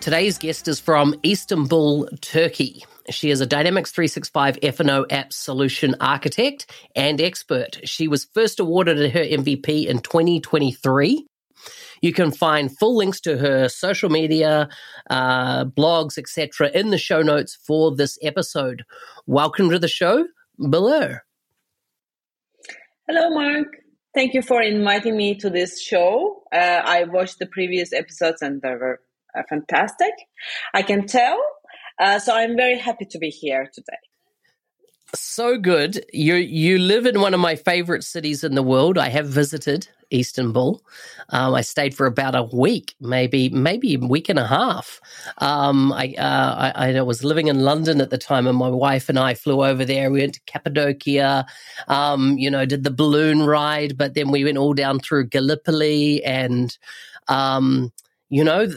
Today's guest is from Istanbul, Turkey. She is a Dynamics 365 F&O app solution architect and expert. She was first awarded her MVP in 2023. You can find full links to her social media, uh, blogs, etc., in the show notes for this episode. Welcome to the show, Billur. Hello, Mark. Thank you for inviting me to this show. Uh, I watched the previous episodes and they were uh, fantastic. I can tell. Uh, so I'm very happy to be here today. So good. You you live in one of my favorite cities in the world. I have visited Istanbul. Um, I stayed for about a week, maybe maybe a week and a half. Um, I, uh, I, I was living in London at the time, and my wife and I flew over there. We went to Cappadocia. Um, you know, did the balloon ride, but then we went all down through Gallipoli and um, you know,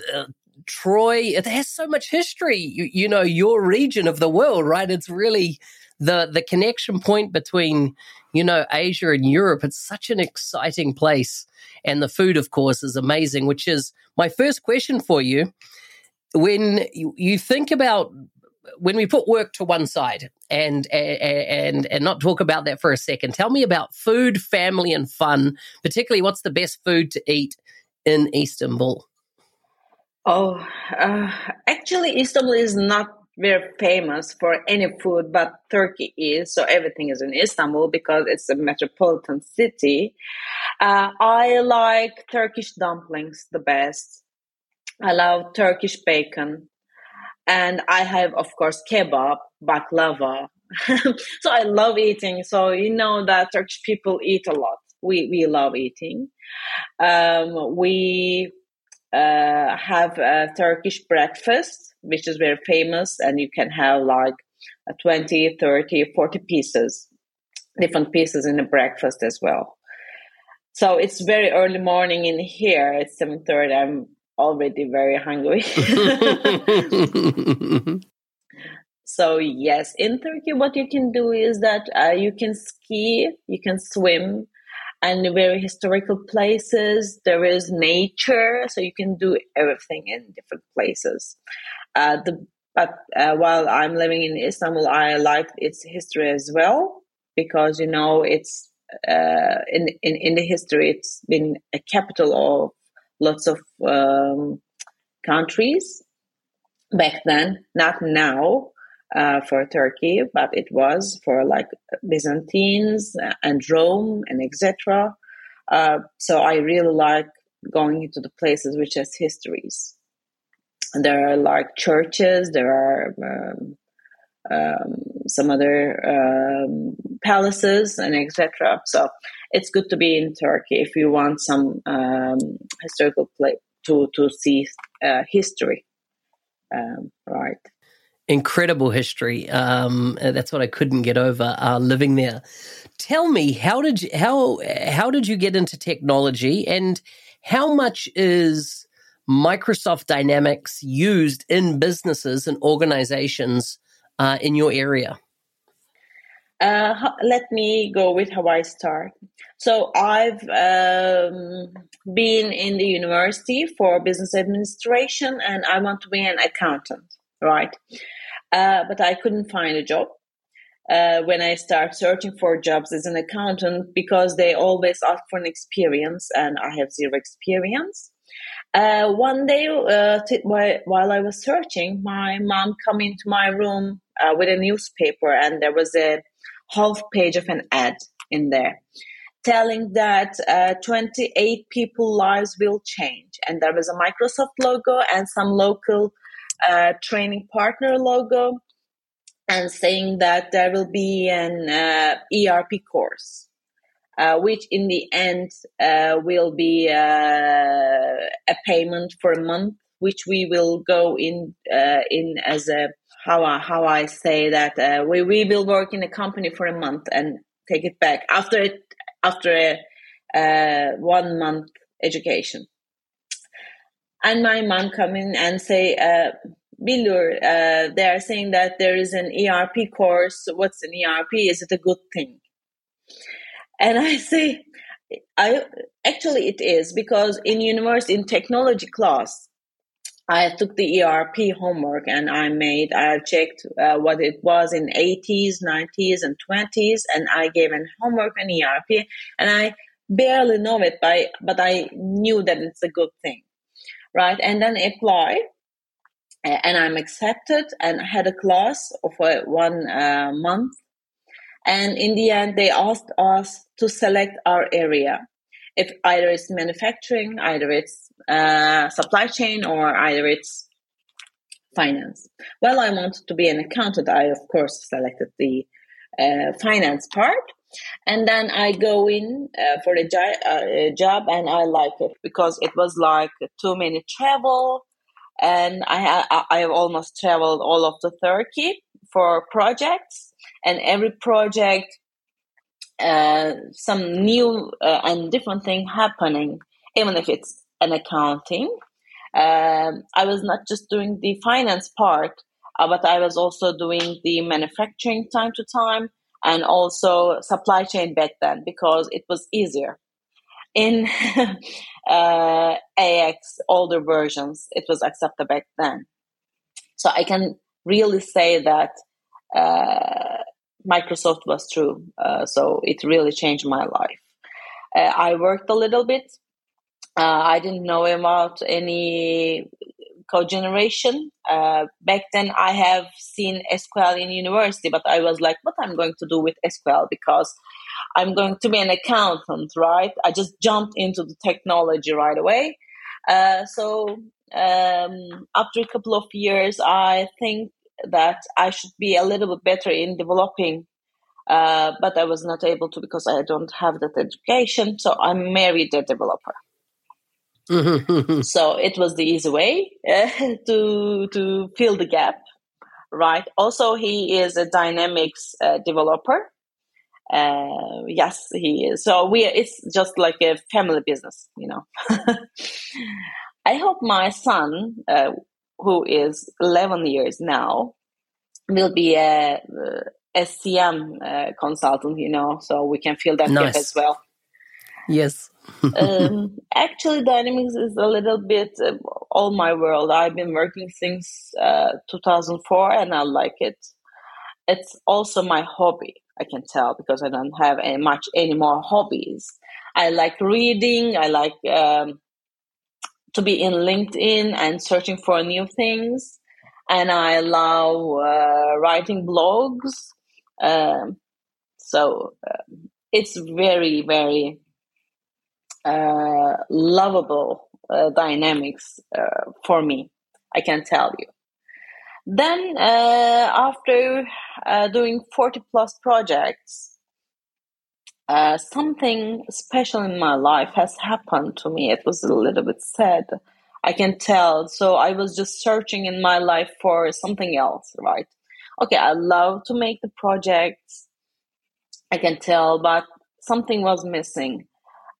Troy, it has so much history. You, you, know, your region of the world, right? It's really the the connection point between you know Asia and Europe. It's such an exciting place, and the food, of course, is amazing. Which is my first question for you. When you, you think about when we put work to one side and and and not talk about that for a second, tell me about food, family, and fun. Particularly, what's the best food to eat in Istanbul? Oh, uh, actually, Istanbul is not very famous for any food, but Turkey is. So everything is in Istanbul because it's a metropolitan city. Uh, I like Turkish dumplings the best. I love Turkish bacon. And I have, of course, kebab, baklava. so I love eating. So you know that Turkish people eat a lot. We, we love eating. Um, we uh, have a Turkish breakfast, which is very famous, and you can have like 20, 30, 40 pieces, different pieces in the breakfast as well. So it's very early morning in here. It's 7.30. I'm already very hungry. so yes, in Turkey, what you can do is that uh, you can ski, you can swim, and very historical places. There is nature, so you can do everything in different places. Uh, the but uh, while I'm living in Istanbul, I like its history as well because you know it's uh, in, in in the history it's been a capital of lots of um, countries back then, not now uh, for Turkey, but it was for like Byzantines and Rome and etc. Uh, so I really like going into the places which has histories. There are like churches, there are um, um, some other um, palaces and etc. So it's good to be in Turkey if you want some um, historical place to to see uh, history. Um, right incredible history. Um, that's what I couldn't get over uh, living there. Tell me, how did you how how did you get into technology, and how much is Microsoft Dynamics used in businesses and organizations uh, in your area? Uh, let me go with how I start. So I've um, been in the university for business administration, and I want to be an accountant right? Uh, but I couldn't find a job. uh, when I start searching for jobs as an accountant because they always ask for an experience and I have zero experience. Uh, one day, uh, t- while I was searching, my mom come into my room uh, with a newspaper, and there was a half page of an ad in there telling that uh, 28 people lives will change, and there was a Microsoft logo and some local training partner logo, and saying that there will be an uh, ERP course uh, which in the end uh, will be uh, a payment for a month, which we will go in uh, in as a how I, how I say that we we will work in a company for a month and take it back after it after a one month education. And my mom come in and say, uh, Billur, uh, they are saying that there is an ERP course. What's an ERP? Is it a good thing? And I say, I actually it is because in university in technology class, I took the ERP homework and I made I checked uh, what it was in 80s, 90s, and 20s, and I gave an homework on ERP, and I barely know it, but but I knew that it's a good thing, right? And then apply, and I'm accepted, and I had a class for one uh, month, and in the end, they asked us to select our area. If either it's manufacturing, either it's uh, supply chain, or either it's finance. Well, I wanted to be an accountant. I, of course, selected the uh, finance part. And then I go in uh, for a, uh, a job and I like it because it was like too many travel. And I, ha- I have almost traveled all of the Turkey for projects and every project uh, some new uh, and different thing happening even if it's an accounting um, i was not just doing the finance part uh, but i was also doing the manufacturing time to time and also supply chain back then because it was easier in uh, AX older versions it was accepted back then so i can really say that uh, Microsoft was true. Uh, so it really changed my life. Uh, I worked a little bit. Uh, I didn't know about any code generation. Uh, back then, I have seen SQL in university, but I was like, what I'm going to do with SQL because I'm going to be an accountant, right? I just jumped into the technology right away. Uh, so um, after a couple of years, I think that I should be a little bit better in developing, uh, but I was not able to because I don't have that education. So I married a developer. so it was the easy way uh, to to fill the gap, right? Also, he is a Dynamics uh, developer. Uh, yes, he is. So we it's just like a family business, you know. I hope my son uh, who is 11 years now, will be a, a SCM uh, consultant, you know, so we can fill that nice. gap as well. Yes. um, actually, Dynamics is a little bit uh, all my world. I've been working since uh, 2004 and I like it. It's also my hobby, I can tell, because I don't have any, much any more hobbies. I like reading. I like um, to be in LinkedIn and searching for new things. And I love uh, writing blogs. Um, so uh, it's very, very uh, lovable uh, dynamics uh, for me, I can tell you. Then, uh, after doing 40 plus projects, uh, something special in my life has happened to me. It was a little bit sad. I can tell. So I was just searching in my life for something else, right? Okay, I love to make the projects. I can tell, but something was missing.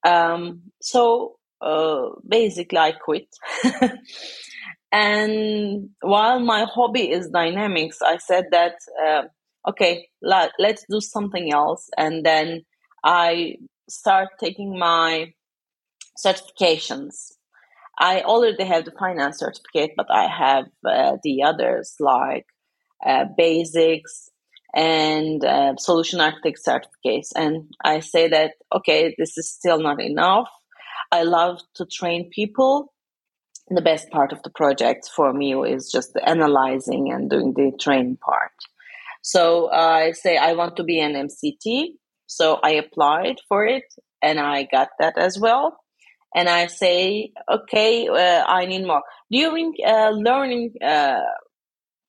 Um, so uh, basically, I quit. and while my hobby is dynamics, I said that, uh, okay, let, let's do something else. And then I start taking my certifications. I already have the finance certificate, but I have uh, the others like uh, basics and uh, solution architect certificates. And I say that, okay, this is still not enough. I love to train people. The best part of the project for me is just analyzing and doing the training part. So uh, I say I want to be an MCT. So I applied for it and I got that as well. And I say, okay, uh, I need more. During uh, learning uh,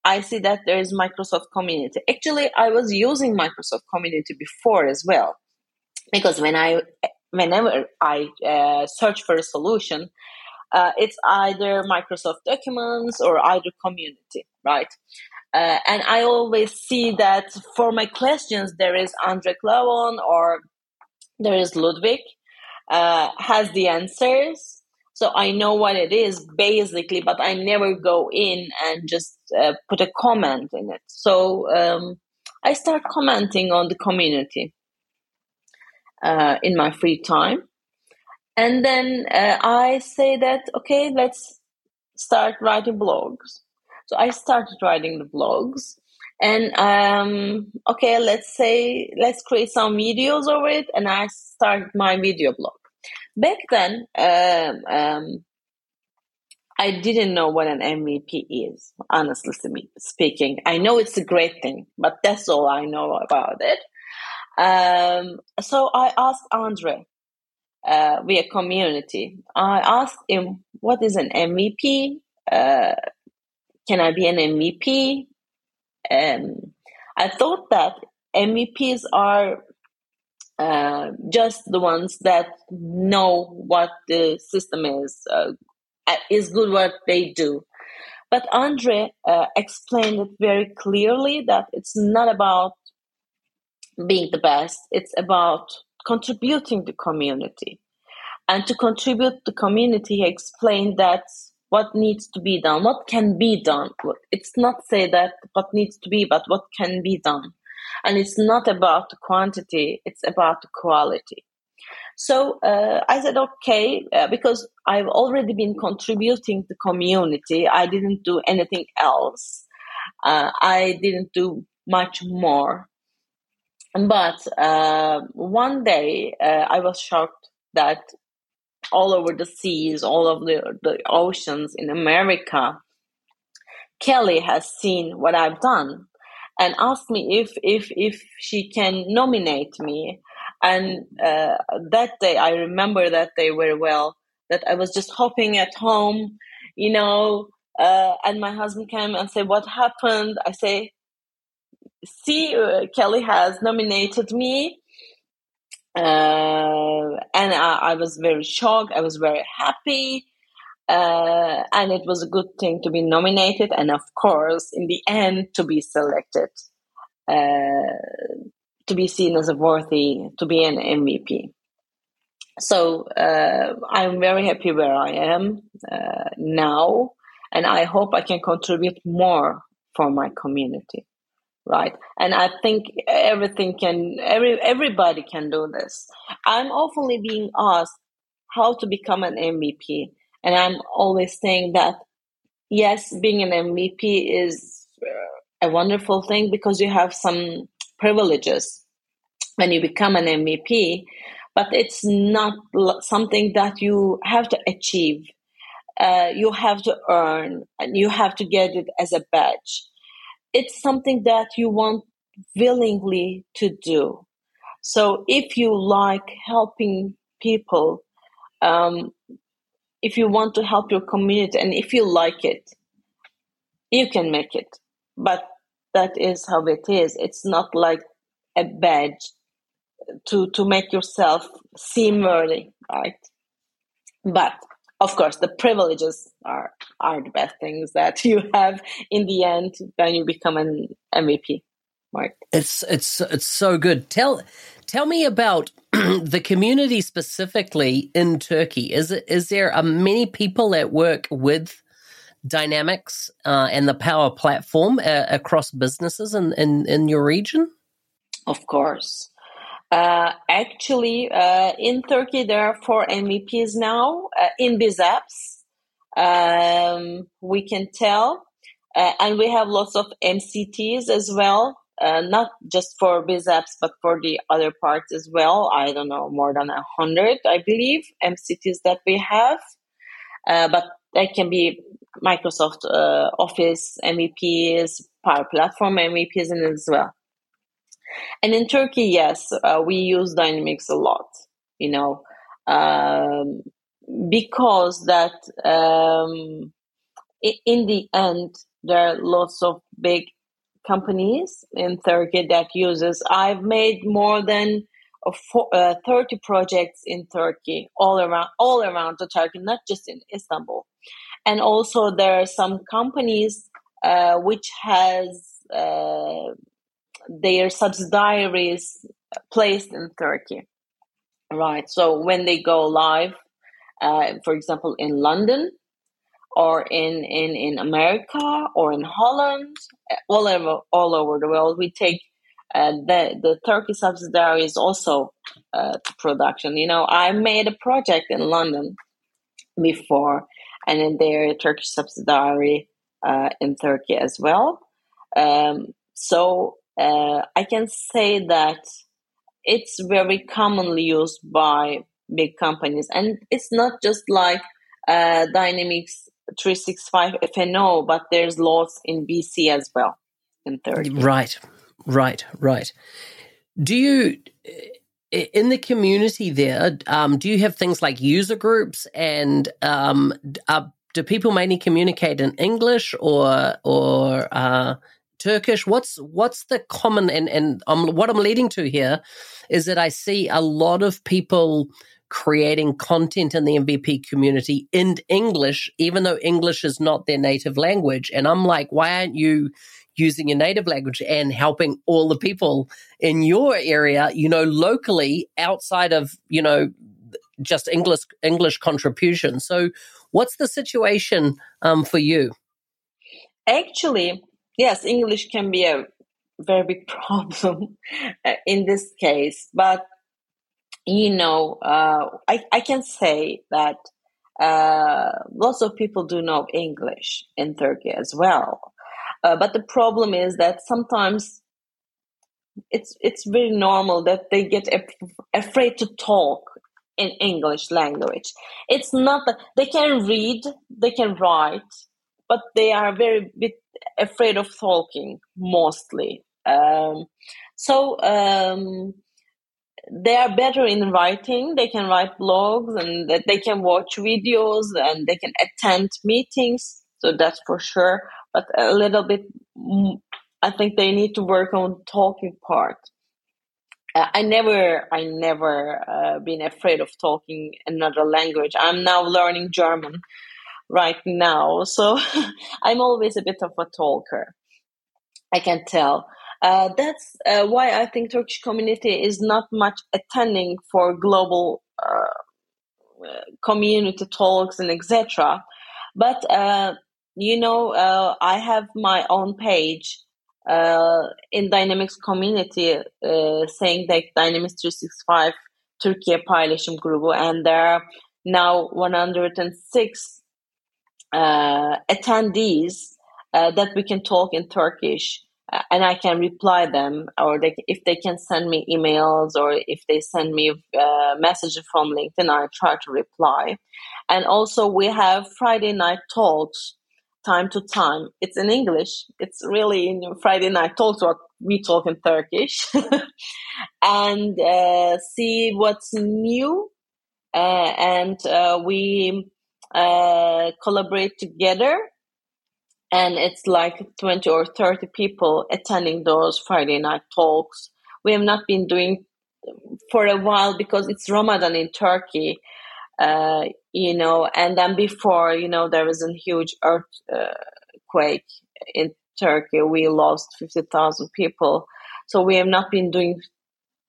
I see that there is Microsoft Community. Actually, I was using Microsoft Community before as well, because when I whenever I uh, search for a solution, uh, it's either Microsoft Documents or either Community, right? Uh, and I always see that for my questions there is Andre Calavon or there is Ludwig uh, has the answers so I know what it is basically, but I never go in and just uh, put a comment in it. So um, I start commenting on the community uh, in my free time. And then uh, I say that, okay, let's start writing blogs. So I started writing the blogs. And um, okay, let's say, let's create some videos of it. And I start my video blog back then, um, um, I didn't know what an MVP is, honestly speaking. I know it's a great thing, but that's all I know about it. Um, so I asked Andre uh, via community. I asked him, "What is an MVP? Uh, can I be an MVP?" Um, I thought that MVPs are uh, just the ones that know what the system is uh, is good what they do. But andre uh, explained it very clearly that it's not about being the best it's about contributing to community. And to contribute to community he explained that what needs to be done what can be done. It's not say that what needs to be but what can be done and it's not about quantity it's about quality. So uh, i said okay uh, because i've already been contributing to community. I didn't do anything else. Uh, i didn't do much more. But uh, one day uh, i was shocked that all over the seas all of the, the oceans in america kelly has seen what i've done and asked me if if if she can nominate me. And uh, that day i remember that day very well that i was just hopping at home you know uh, and my husband came and said what happened? I say see uh, kelly has nominated me. Uh, and I, I was very shocked. I was very happy uh, and it was a good thing to be nominated and of course in the end to be selected uh, to be seen as a worthy to be an mvp so uh, i'm very happy where i am uh, now and i hope i can contribute more for my community right? And i think everything can every everybody can do this. I'm often being asked how to become an mvp and I'm always saying that, yes, being an MVP is a wonderful thing because you have some privileges when you become an MVP, but it's not something that you have to achieve. Uh, you have to earn and you have to get it as a badge. It's something that you want willingly to do. So if you like helping people, um, if you want to help your community and if you like it, you can make it. But that is how it is. It's not like a badge to to make yourself seem worthy, right? But of course, the privileges are are the best things that you have in the end when you become an MVP. Right. It's it's it's so good. Tell tell me about the community specifically in Turkey. Is it is there uh, many people that work with Dynamics uh, and the Power Platform uh, across businesses in, in in your region? Of course. Uh, actually, uh, in Turkey, there are four MVPs now uh, in BizApps. Um, we can tell, uh, and we have lots of MCTs as well uh, not just for biz apps, but for the other parts as well. I don't know, more than a hundred, I believe, MCTs that we have. Uh, but that can be Microsoft uh, Office MVPs, Power Platform MVPs, and as well. And in Turkey, yes, uh, we use Dynamics a lot. You know, um, because that um, in the end, there are lots of big companies in Turkey that uses. I've made more than uh, 30 projects in Turkey, all around, all around the Turkey, not just in Istanbul. And also there are some companies uh, which has uh, their subsidiaries placed in Turkey. Right. So when they go live, uh, for example, in London, or in, in, in America or in Holland, all over, all over the world, we take uh, the, the Turkey subsidiary is also uh, production. You know, I made a project in London before, and in their Turkish subsidiary uh, in Turkey as well. Um, so uh, I can say that it's very commonly used by big companies, and it's not just like uh, Dynamics 365 F&O, but there's laws in BC as well in Turkey. Right, right, right. Do you, in the community there, um, do you have things like user groups and um, uh, do people mainly communicate in English or or uh, Turkish? What's what's the common and and what I'm leading to here is that I see a lot of people creating content in the MVP community in English, even though English is not their native language. And I'm like, why aren't you using your native language and helping all the people in your area, you know, locally outside of, you know, just English English contribution. So what's the situation um, for you? Actually, yes, English can be a very big problem uh, in this case, but you know, uh, I, I can say that uh, lots of people do know English in Turkey as well. Uh, but the problem is that sometimes it's it's very normal that they get af- afraid to talk in English language. It's not that they can read, they can write, but they are very bit afraid of talking mostly. Um, so um, they are better in writing. They can write blogs and they can watch videos and they can attend meetings. So that's for sure. But a little bit, I think they need to work on talking part. Uh, I never, I never uh, been afraid of talking another language. I'm now learning German right now, so I'm always a bit of a talker. I can tell. Uh, that's uh, why I think Turkish community is not much attending for global uh, community talks and etc. But uh, you know, uh, I have my own page in Dynamics community saying that Dynamics 365 Türkiye paylaşım grubu, and there are now 106 attendees that we can talk in Turkish and I can reply them, or they, if they can send me emails, or if they send me uh, messages from LinkedIn, I try to reply. And also, we have Friday night talks time to time. It's in English. It's really in Friday night talks what we talk in Turkish, and uh, see what's new, uh, and uh, we uh, collaborate together and it's like 20 or 30 people attending those Friday night talks. We have not been doing for a while because it's Ramadan in Turkey, uh, you know, and then before, you know, there was a huge earthquake in Turkey. We lost 50,000 people. So we have not been doing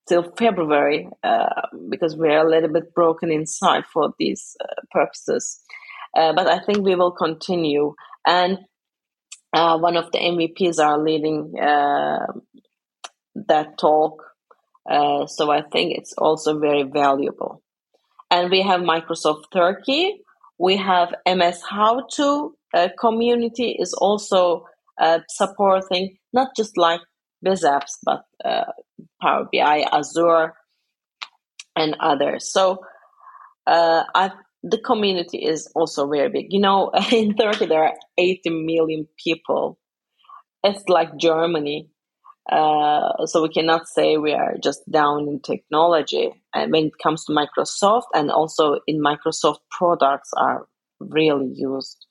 till February uh, because we're a little bit broken inside for these uh, purposes. Uh, but I think we will continue. And uh, one of the MVPs are leading uh, that talk. Uh, so I think it's also very valuable. And we have Microsoft Turkey. We have MS How To community is also uh, supporting not just like biz apps, but uh, Power BI, Azure, and others. So uh, I, the community is also very big. You know, in Turkey there are 80 million people. It's like Germany. Uh, so we cannot say we are just down in technology. And when it comes to Microsoft, and also in Microsoft products are really used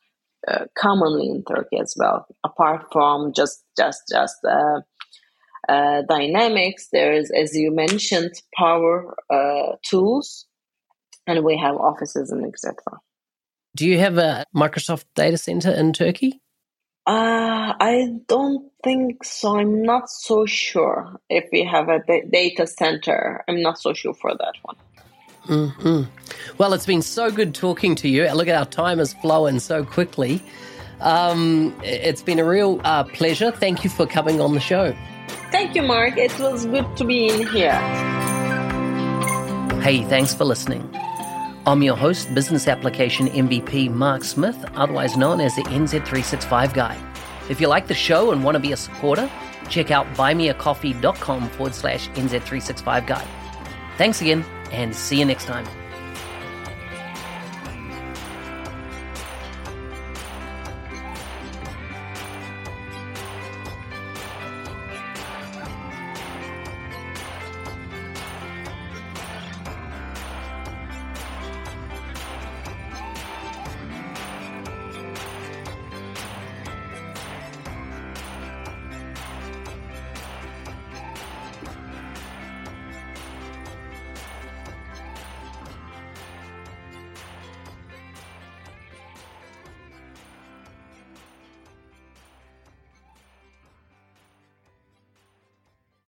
uh, commonly in Turkey as well. Apart from just just just uh, uh, dynamics, there is, as you mentioned, power uh, tools, and we have offices and etc. Do you have a Microsoft data center in Turkey? Uh, I don't think so. I'm not so sure if we have a data center. I'm not so sure for that one. Mm-hmm. Well, it's been so good talking to you. Look at our time is flowing so quickly. Um, it's been a real uh, pleasure. Thank you for coming on the show. Thank you, Mark. It was good to be in here. Hey, thanks for listening. I'm your host, Business Application MVP Mark Smith, otherwise known as the NZ365 Guy. If you like the show and want to be a supporter, check out buymeacoffee.com forward slash NZ365 Guy. Thanks again, and see you next time.